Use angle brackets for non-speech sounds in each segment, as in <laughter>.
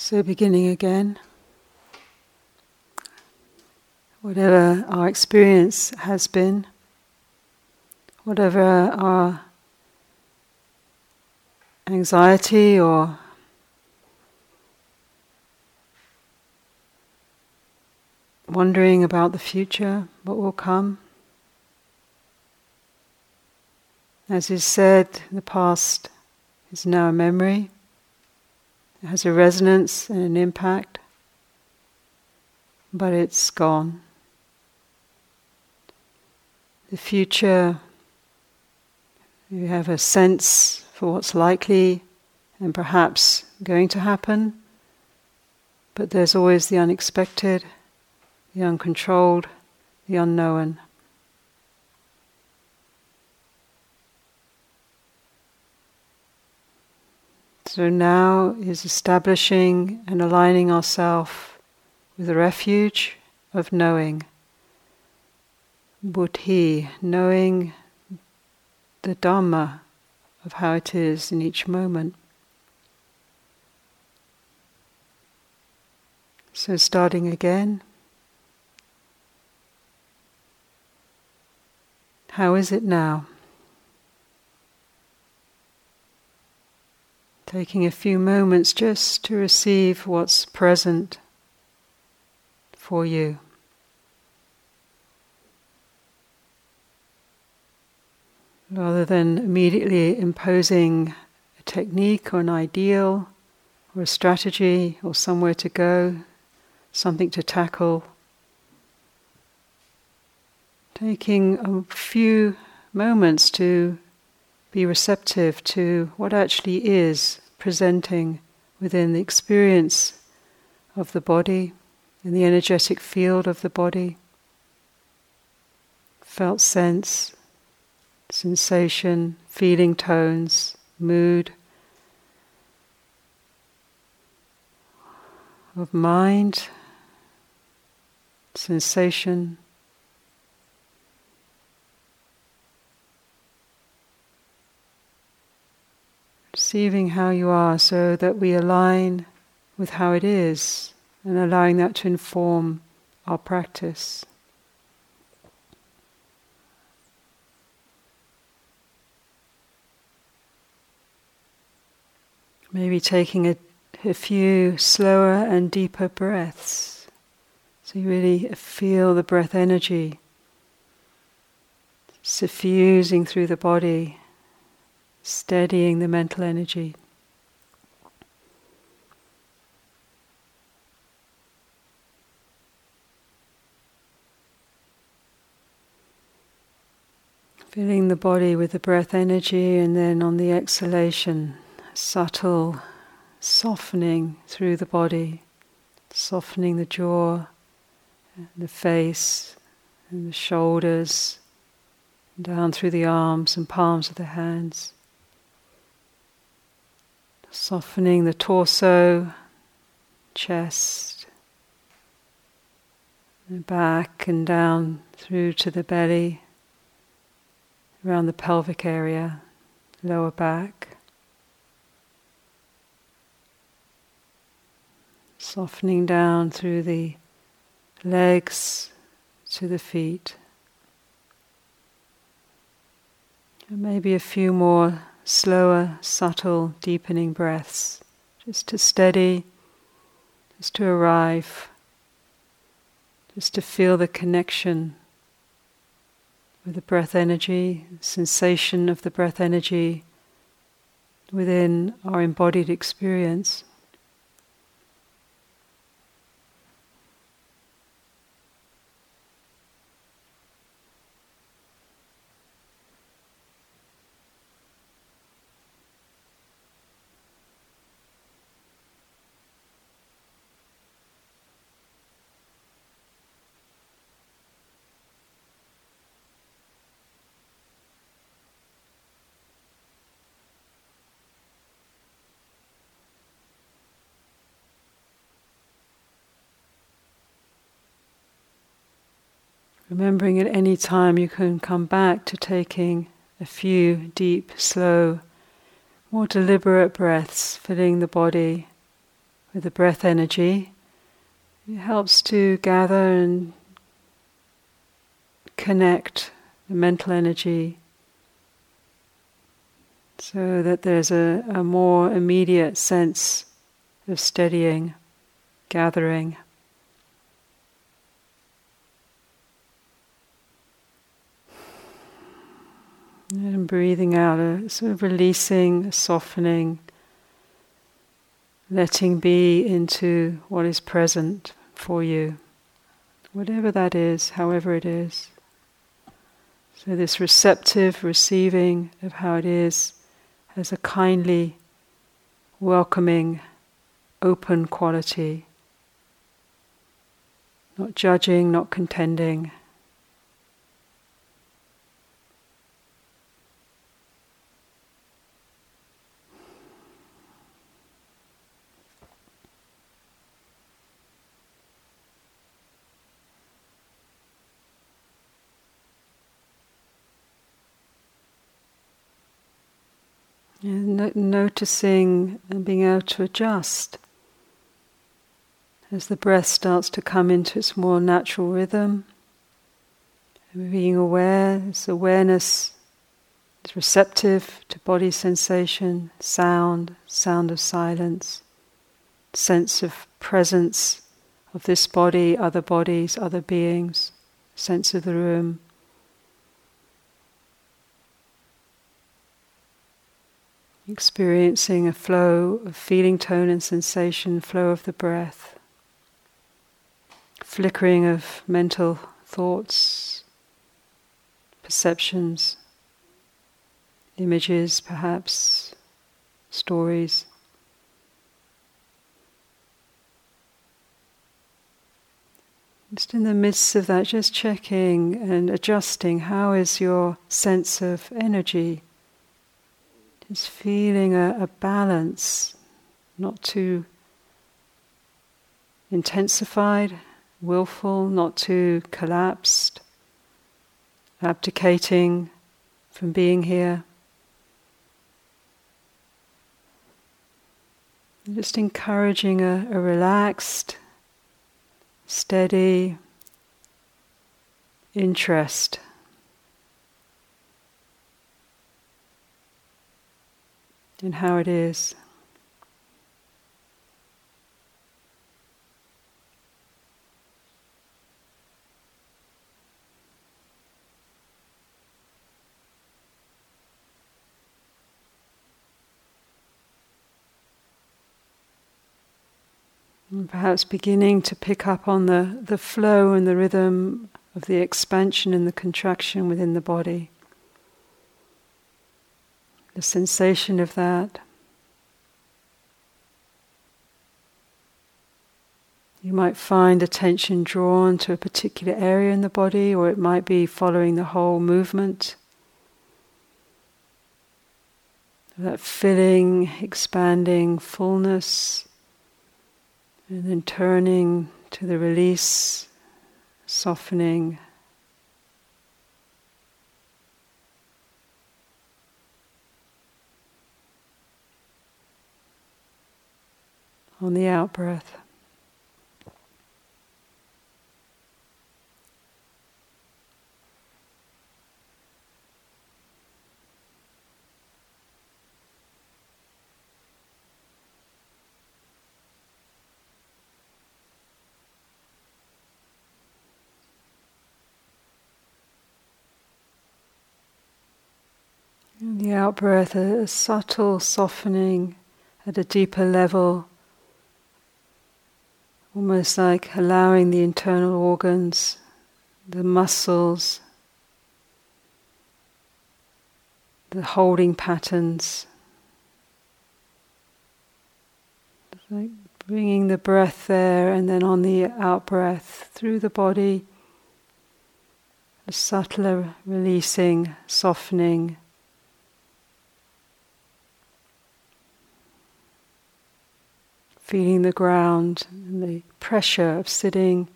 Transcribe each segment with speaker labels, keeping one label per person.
Speaker 1: So, beginning again, whatever our experience has been, whatever our anxiety or wondering about the future, what will come. As is said, the past is now a memory. It has a resonance and an impact, but it's gone. The future, you have a sense for what's likely and perhaps going to happen, but there's always the unexpected, the uncontrolled, the unknown. So now is establishing and aligning ourselves with the refuge of knowing. Buddho, knowing the Dhamma of how it is in each moment. So, starting again, how is it now? Taking a few moments just to receive what's present for you. Rather than immediately imposing a technique or an ideal or a strategy or somewhere to go, something to tackle, taking a few moments to be receptive to what actually is presenting within the experience of the body, in the energetic field of the body. Felt sense, sensation, feeling tones, mood of mind, sensation. Receiving how you are so that we align with how it is and allowing that to inform our practice. Maybe taking a, a few slower and deeper breaths. So you really feel the breath energy suffusing through the body steadying the mental energy. Filling the body with the breath energy, and then on the exhalation, subtle softening through the body, softening the jaw, the face, and the shoulders, down through the arms and palms of the hands. Softening the torso, chest, the back and down through to the belly, around the pelvic area, lower back. Softening down through the legs to the feet. And maybe a few more slower, subtle, deepening breaths, just to steady, just to arrive, just to feel the connection with the breath energy, sensation of the breath energy within our embodied experience. Remembering at any time you can come back to taking a few deep, slow, more deliberate breaths, filling the body with the breath energy, it helps to gather and connect the mental energy so that there's a, a more immediate sense of steadying, gathering. And breathing out, a sort of releasing, a softening, letting be into what is present for you, whatever that is, however it is. So, this receptive receiving of how it is has a kindly, welcoming, open quality, not judging, not contending. No- noticing and being able to adjust as the breath starts to come into its more natural rhythm. Being aware, this awareness is receptive to body sensation, sound, sound of silence, sense of presence of this body, other bodies, other beings, sense of the room. Experiencing a flow of feeling, tone, and sensation, flow of the breath, flickering of mental thoughts, perceptions, images, perhaps stories. Just in the midst of that, just checking and adjusting how is your sense of energy just feeling a, a balance, not too intensified, willful, not too collapsed, abdicating from being here. Just encouraging a, a relaxed, steady interest in how it is. Perhaps beginning to pick up on the, the flow and the rhythm of the expansion and the contraction within the body the sensation of that. You might find attention drawn to a particular area in the body, or it might be following the whole movement. That filling, expanding fullness, and then turning to the release, softening, on the out breath. the out breath, a, subtle softening at a deeper level almost like allowing the internal organs, the muscles, the holding patterns, like bringing the breath there and then on the out breath through the body, a subtler releasing, softening. Feeling the ground and the pressure of sitting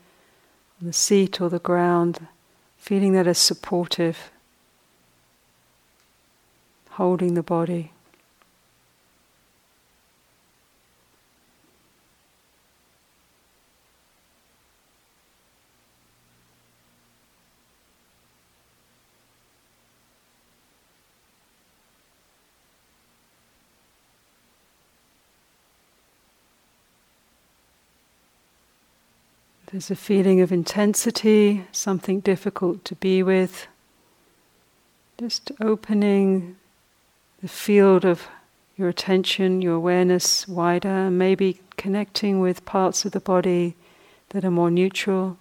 Speaker 1: on the seat or the ground, feeling that as supportive, holding the body. There's a feeling of intensity, something difficult to be with, just opening the field of your attention, your awareness wider, maybe connecting with parts of the body that are more neutral.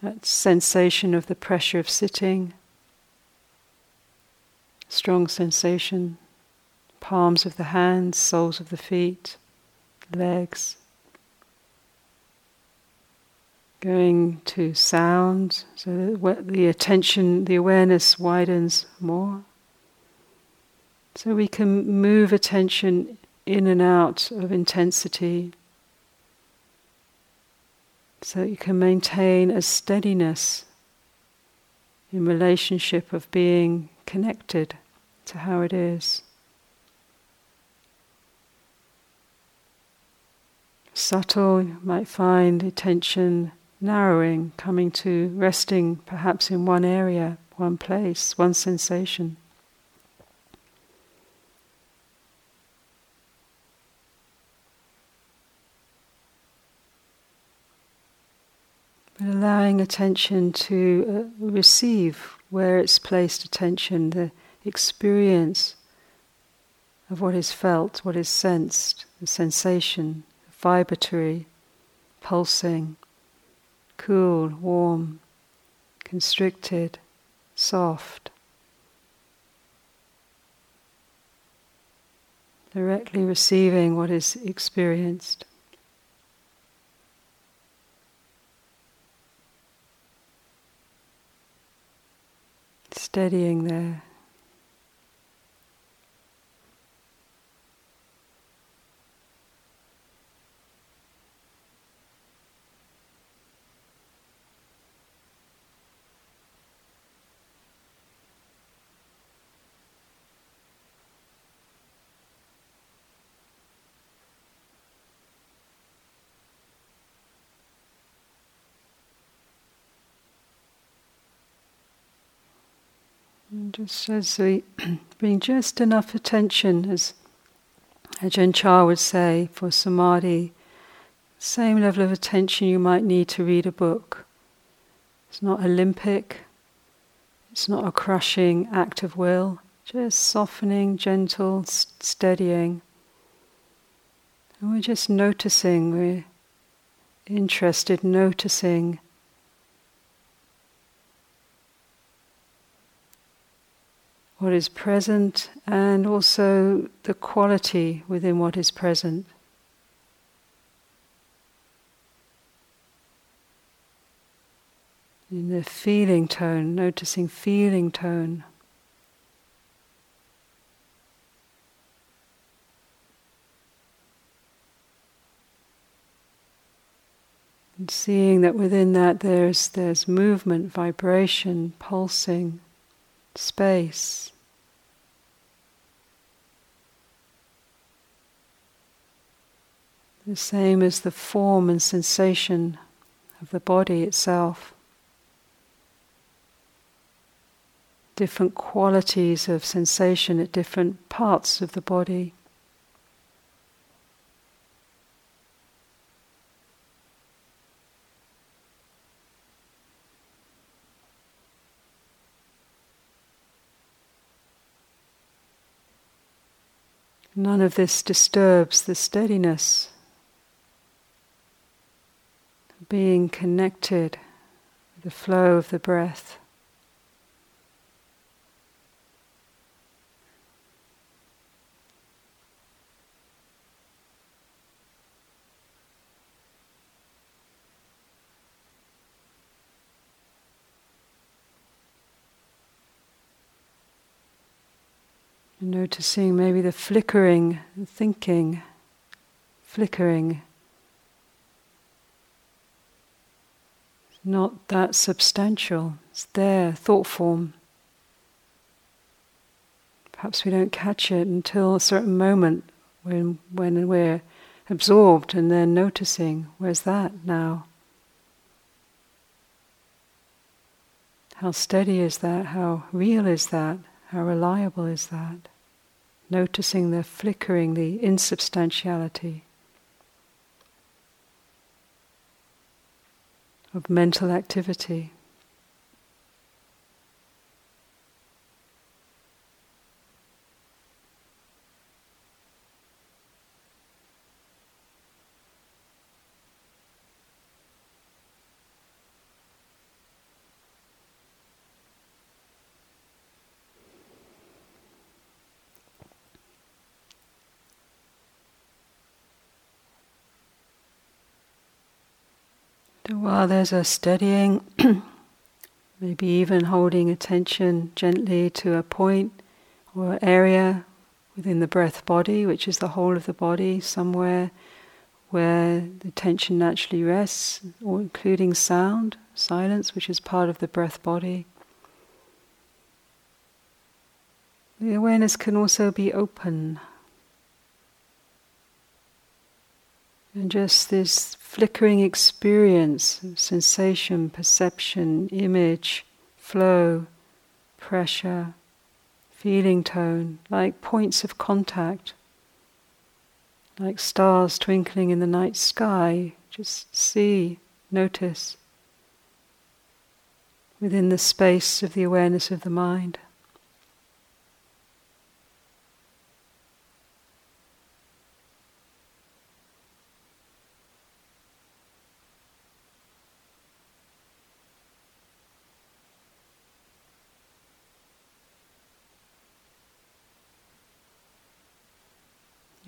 Speaker 1: That sensation of the pressure of sitting, strong sensation, palms of the hands, soles of the feet, legs. Going to sound, so that the attention, the awareness widens more. So we can move attention in and out of intensity so that you can maintain a steadiness in relationship of being connected to how it is. Subtle, you might find attention narrowing, coming to resting perhaps in one area, one place, one sensation. But allowing attention to uh, receive where it's placed attention, the experience of what is felt, what is sensed, the sensation, vibratory, pulsing, cool, warm, constricted, soft. Directly receiving what is experienced. steadying there. Just as we bring just enough attention, as Ajahn Chah would say, for samadhi, same level of attention you might need to read a book. It's not Olympic, it's not a crushing act of will, just softening, gentle, steadying. And we're just noticing, we're interested, noticing what is present and also the quality within what is present. In the feeling tone, noticing feeling tone. And seeing that within that there's there's movement, vibration, pulsing, space. The same as the form and sensation of the body itself. Different qualities of sensation at different parts of the body. None of this disturbs the steadiness being connected with the flow of the breath. Noticing maybe the flickering, thinking, flickering not that substantial. It's there, thought form. Perhaps we don't catch it until a certain moment when, when we're absorbed and then noticing, where's that now? How steady is that? How real is that? How reliable is that? Noticing the flickering, the insubstantiality. of mental activity. While there's a steadying, <clears throat> maybe even holding attention gently to a point or area within the breath body, which is the whole of the body, somewhere where the tension naturally rests, or including sound, silence, which is part of the breath body. The awareness can also be open. And just this flickering experience sensation, perception, image, flow, pressure, feeling tone, like points of contact, like stars twinkling in the night sky. Just see, notice within the space of the awareness of the mind.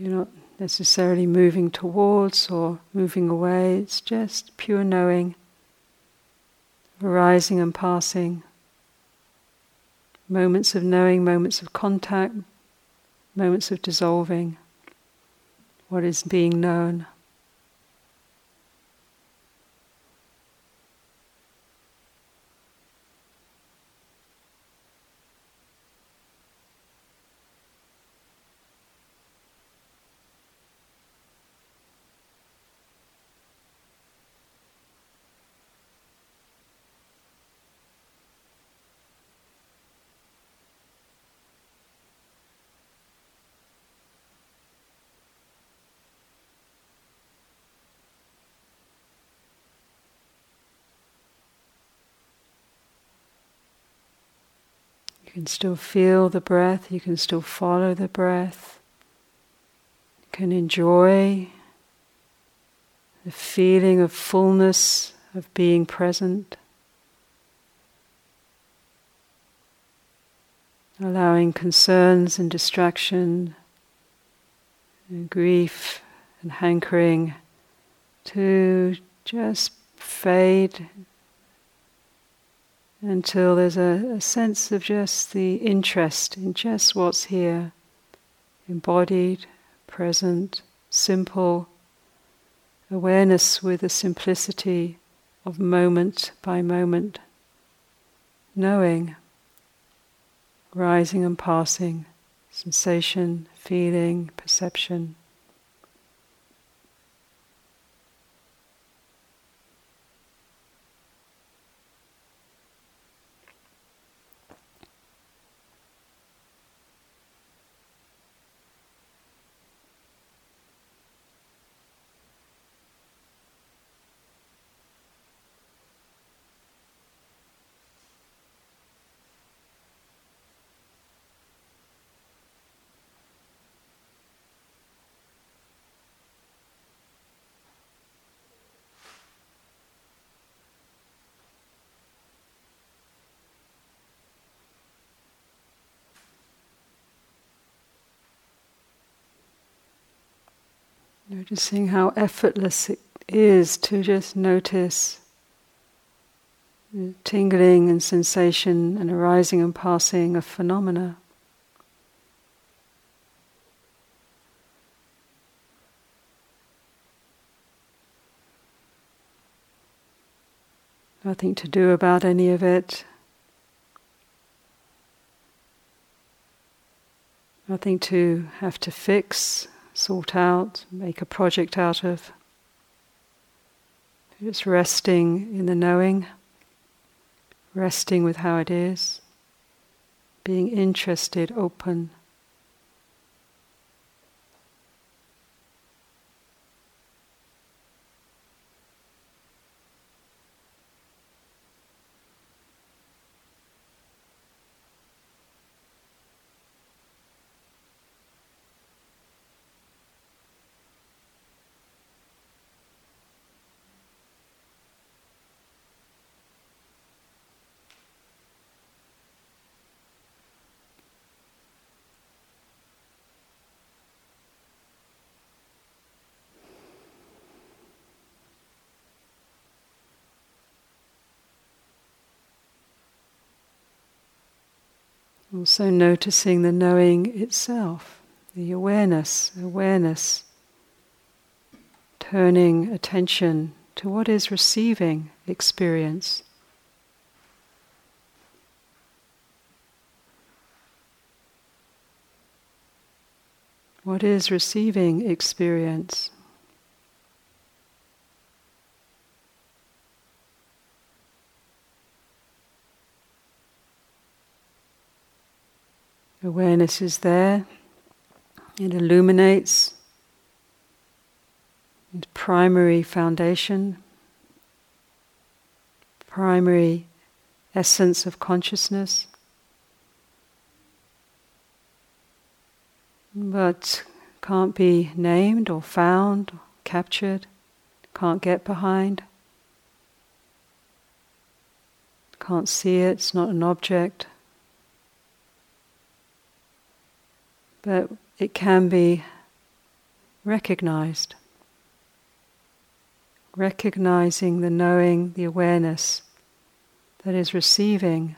Speaker 1: You're not necessarily moving towards or moving away, it's just pure knowing, arising and passing. Moments of knowing, moments of contact, moments of dissolving what is being known. Can still feel the breath, you can still follow the breath. You can enjoy the feeling of fullness of being present. Allowing concerns and distraction and grief and hankering to just fade until there's a, a, sense of just the interest in just what's here, embodied, present, simple, awareness with the simplicity of moment by moment, knowing, rising and passing, sensation, feeling, perception. Noticing how effortless it is to just notice tingling and sensation and arising and passing of phenomena. Nothing to do about any of it. Nothing to have to fix sort out, make a project out of. Just resting in the knowing, resting with how it is, being interested, open. Also noticing the knowing itself, the awareness, awareness, turning attention to what is receiving experience. What is receiving experience? Awareness is there, it illuminates, it's primary foundation, primary essence of consciousness. but can't be named or found, or captured, can't get behind, can't see it, it's not an object. But it can be recognized. Recognizing the knowing, the awareness that is receiving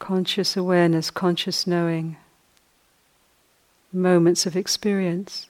Speaker 1: conscious awareness, conscious knowing, moments of experience.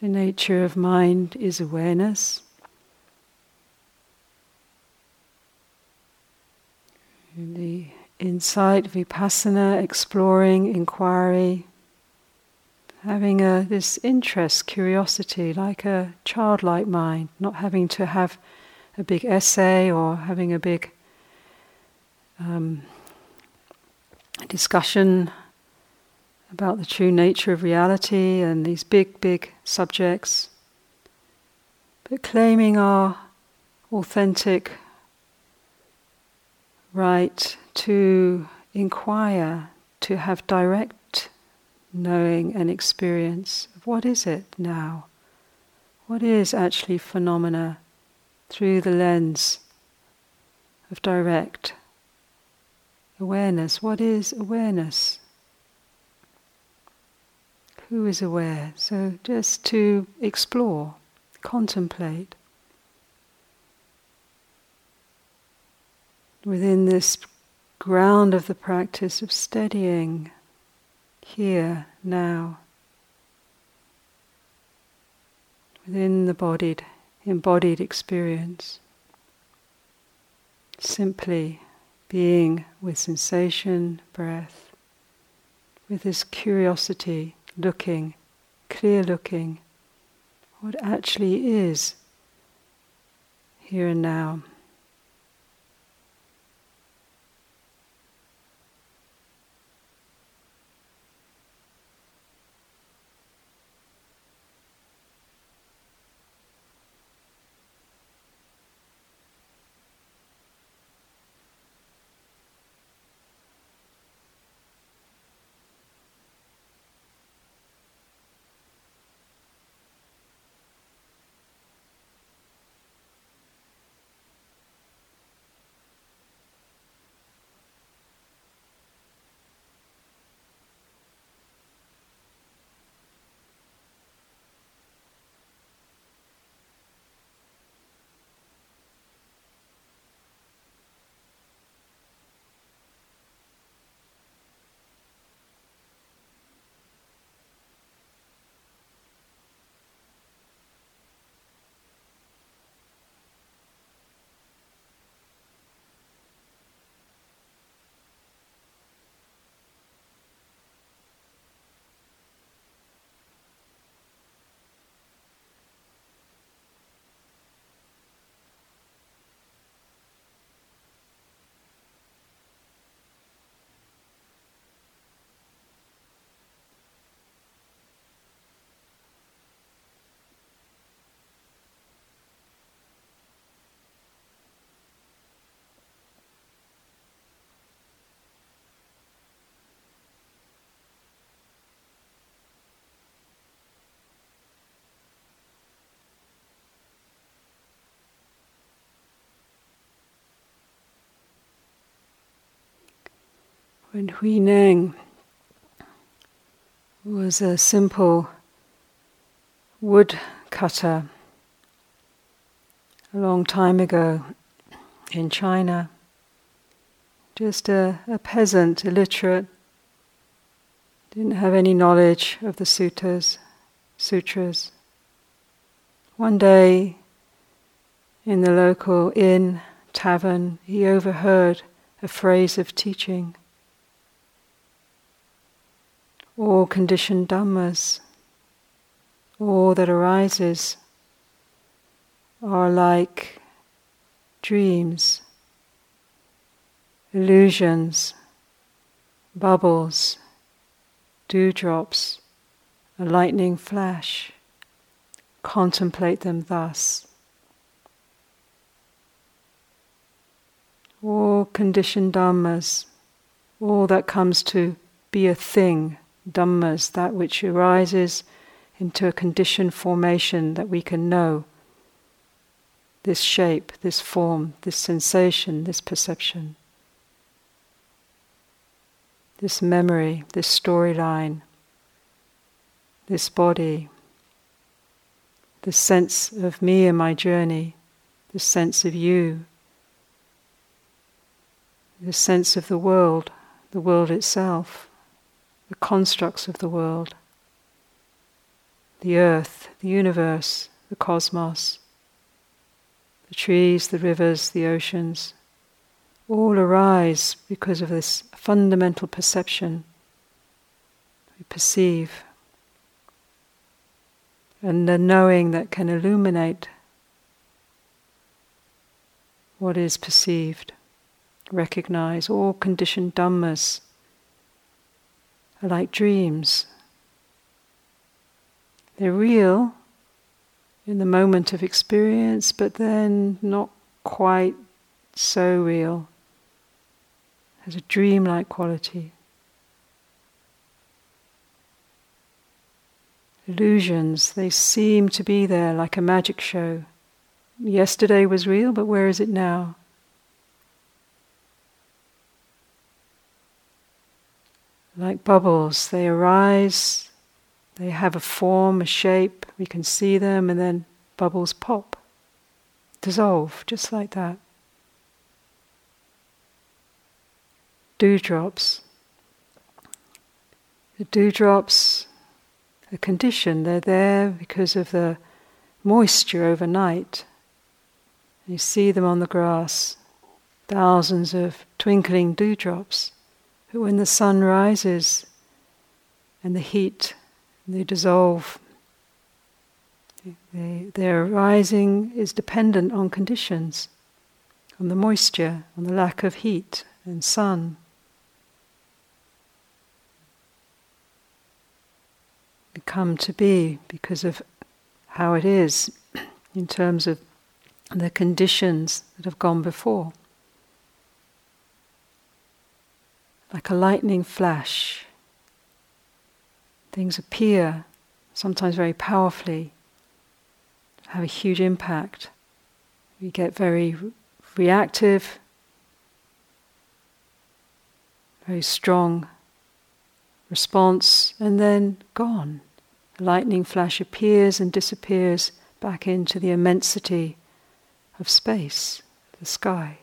Speaker 1: The nature of mind is awareness. The insight, vipassana, exploring, inquiry, having a, this interest, curiosity, like a childlike mind, not having to have a big essay or having a big um, discussion about the true nature of reality and these big, big subjects, but claiming our authentic right to inquire, to have direct knowing and experience of what is it now? What is actually phenomena through the lens of direct awareness? What is awareness? Who is aware? So just to explore, contemplate. Within this ground of the practice of steadying here, now, within the bodied, embodied experience, simply being with sensation, breath, with this curiosity looking, clear looking, what actually is here and now. When Huineng was a simple wood cutter a long time ago in China. Just a, a peasant, illiterate, didn't have any knowledge of the suttas, sutras. One day, in the local inn, tavern, he overheard a phrase of teaching all conditioned dhammas, all that arises, are like dreams, illusions, bubbles, dewdrops, a lightning flash. Contemplate them thus. All conditioned dhammas, all that comes to be a thing, dhammas, that which arises into a conditioned formation that we can know. This shape, this form, this sensation, this perception, this memory, this storyline, this body, the sense of me and my journey, the sense of you, the sense of the world, the world itself the constructs of the world, the earth, the universe, the cosmos, the trees, the rivers, the oceans, all arise because of this fundamental perception. We perceive. And the knowing that can illuminate what is perceived, recognize all conditioned dhammas are like dreams. They're real in the moment of experience, but then not quite so real. Has a dreamlike quality. Illusions, they seem to be there like a magic show. Yesterday was real, but where is it now? Like bubbles. They arise, they have a form, a shape, we can see them, and then bubbles pop, dissolve, just like that. Dewdrops. The dewdrops, a condition, they're there because of the moisture overnight. You see them on the grass, thousands of twinkling dewdrops. But when the sun rises and the heat, they dissolve. They, their rising is dependent on conditions, on the moisture, on the lack of heat and sun. They come to be because of how it is in terms of the conditions that have gone before. Like a lightning flash. Things appear, sometimes very powerfully, have a huge impact. We get very reactive, very strong response, and then gone. The lightning flash appears and disappears back into the immensity of space, the sky.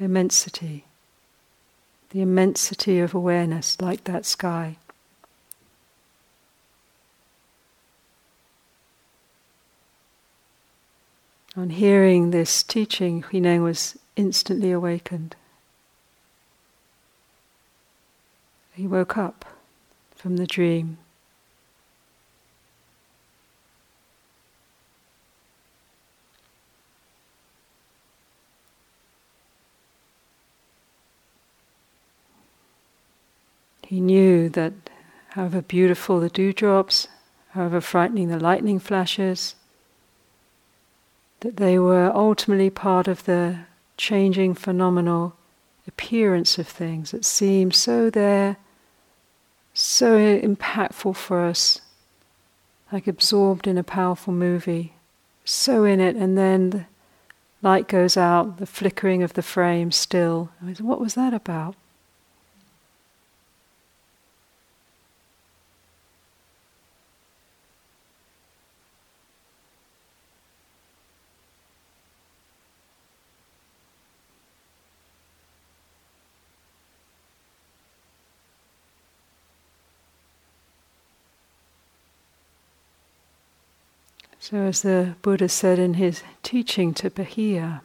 Speaker 1: Immensity, the immensity of awareness, like that sky. On hearing this teaching, Huineng was instantly awakened. He woke up from the dream. He knew that however beautiful the dewdrops, however frightening the lightning flashes, that they were ultimately part of the changing phenomenal appearance of things that seem so there, so impactful for us, like absorbed in a powerful movie, so in it, and then the light goes out, the flickering of the frame still. What was that about? So, as the Buddha said in his teaching to Bahiya,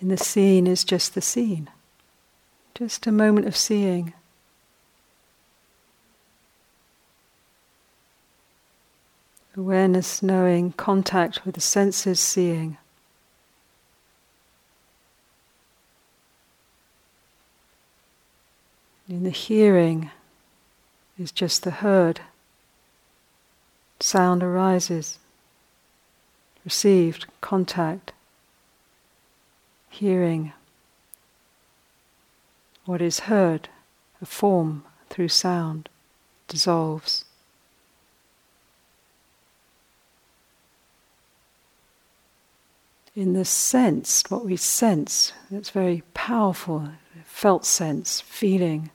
Speaker 1: in the seen is just the seen, just a moment of seeing. Awareness, knowing, contact with the senses, seeing. In the hearing, is just the heard. Sound arises, received, contact, hearing. What is heard, a form through sound, dissolves. In the sense, what we sense, it's very powerful, felt sense, feeling.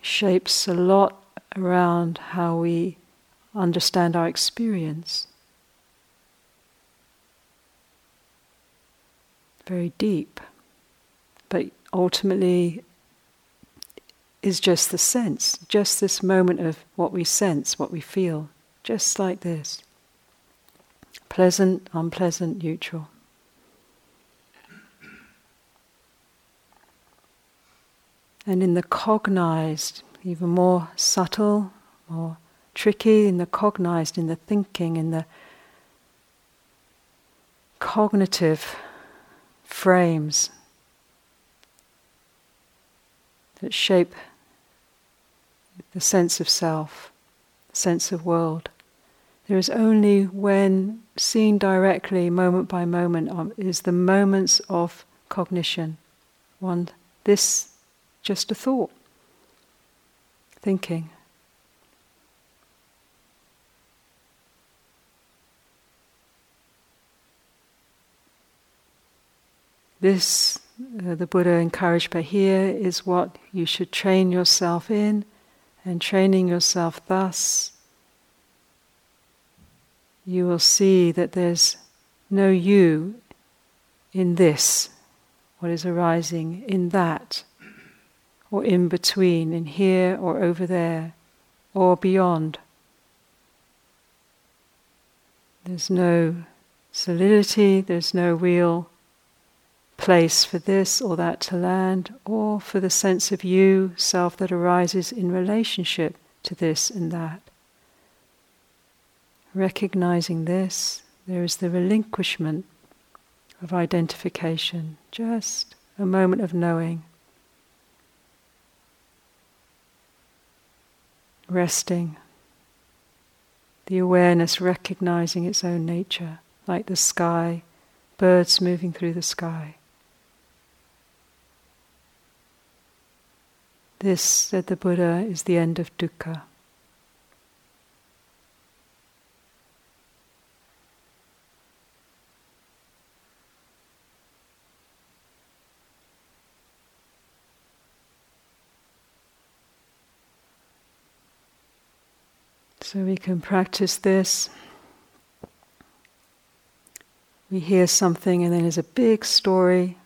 Speaker 1: Shapes a lot around how we understand our experience. Very deep, but ultimately is just the sense, just this moment of what we sense, what we feel, just like this. Pleasant, unpleasant, neutral. And in the cognized, even more subtle, more tricky, in the cognized, in the thinking, in the cognitive frames that shape the sense of self, sense of world. There is only when seen directly, moment by moment, um, is the moments of cognition. One, this just a thought, thinking. This, uh, the Buddha encouraged Bahiya, is what you should train yourself in, and training yourself thus, you will see that there's no you in this, what is arising in that or in between, in here or over there, or beyond. There's no solidity, there's no real place for this or that to land, or for the sense of you, self that arises in relationship to this and that. Recognizing this, there is the relinquishment of identification, just a moment of knowing. Resting, the awareness recognizing its own nature, like the sky, birds moving through the sky. This, said the Buddha, is the end of dukkha. So we can practice this. We hear something and then there's a big story.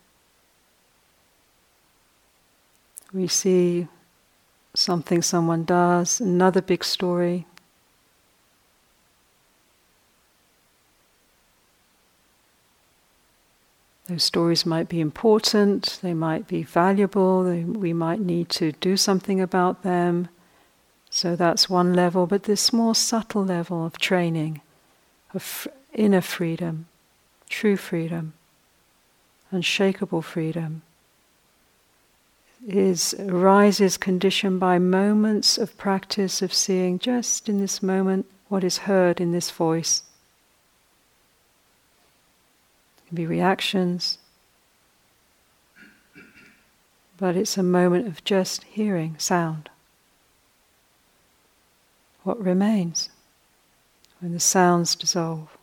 Speaker 1: We see something someone does, another big story. Those stories might be important, they might be valuable, they, we might need to do something about them. So that's one level, but this more subtle level of training, of inner freedom, true freedom, unshakable freedom, is arises conditioned by moments of practice of seeing just in this moment what is heard in this voice. It can be reactions, but it's a moment of just hearing sound what remains when the sounds dissolve.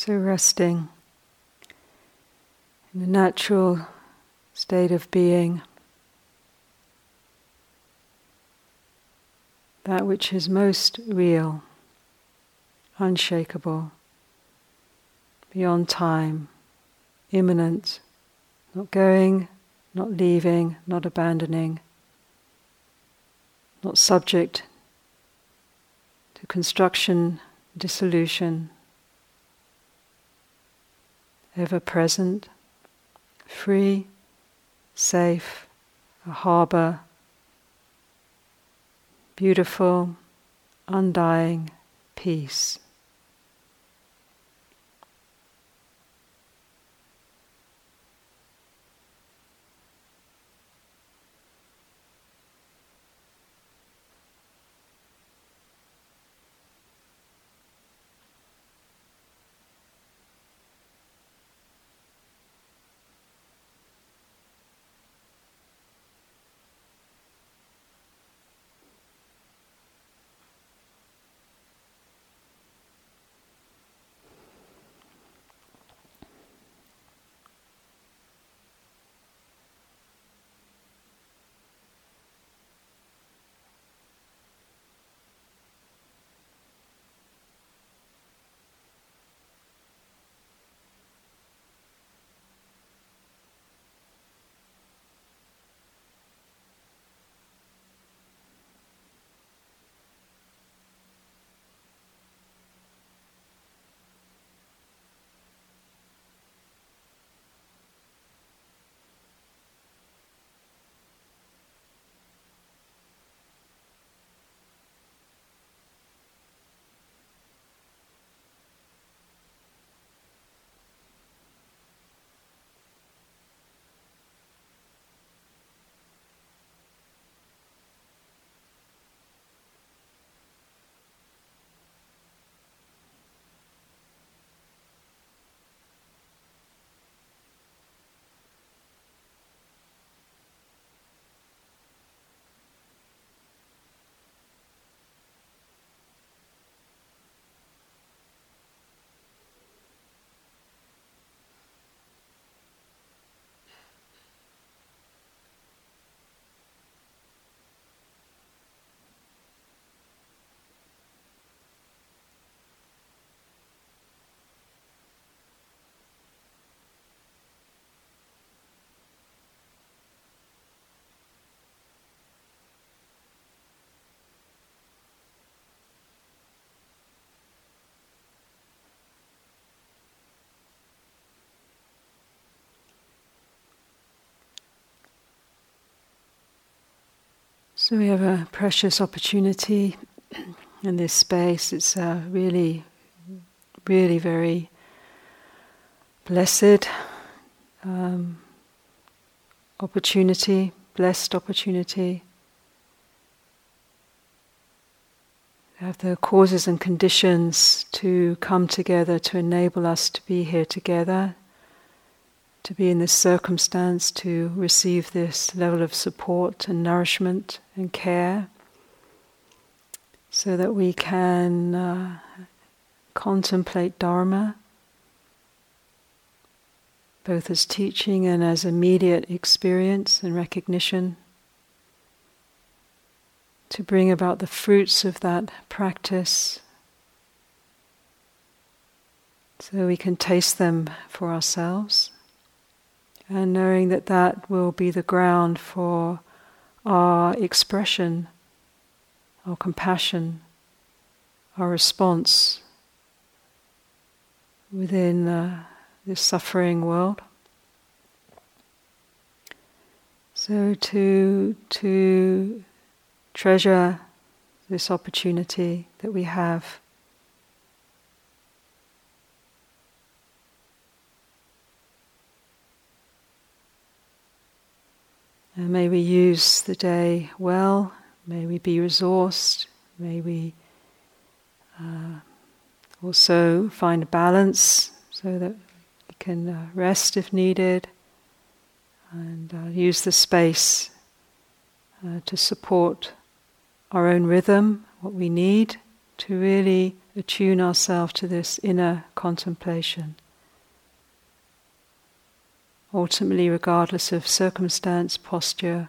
Speaker 1: So, resting in the natural state of being, that which is most real, unshakable, beyond time, immanent, not going, not leaving, not abandoning, not subject to construction, dissolution ever present, free, safe, a harbour, beautiful, undying peace. So we have a precious opportunity in this space. It's a really, really very blessed um, opportunity, blessed opportunity. We have the causes and conditions to come together to enable us to be here together, to be in this circumstance, to receive this level of support and nourishment and care, so that we can uh, contemplate Dharma, both as teaching and as immediate experience and recognition, to bring about the fruits of that practice so we can taste them for ourselves and knowing that that will be the ground for our expression, our compassion, our response within uh, this suffering world. So to to treasure this opportunity that we have And may we use the day well, may we be resourced, may we uh, also find a balance so that we can uh, rest if needed and uh, use the space uh, to support our own rhythm, what we need to really attune ourselves to this inner contemplation ultimately, regardless of circumstance, posture,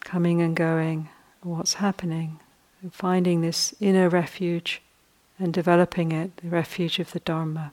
Speaker 1: coming and going, what's happening, and finding this inner refuge and developing it, the refuge of the Dharma.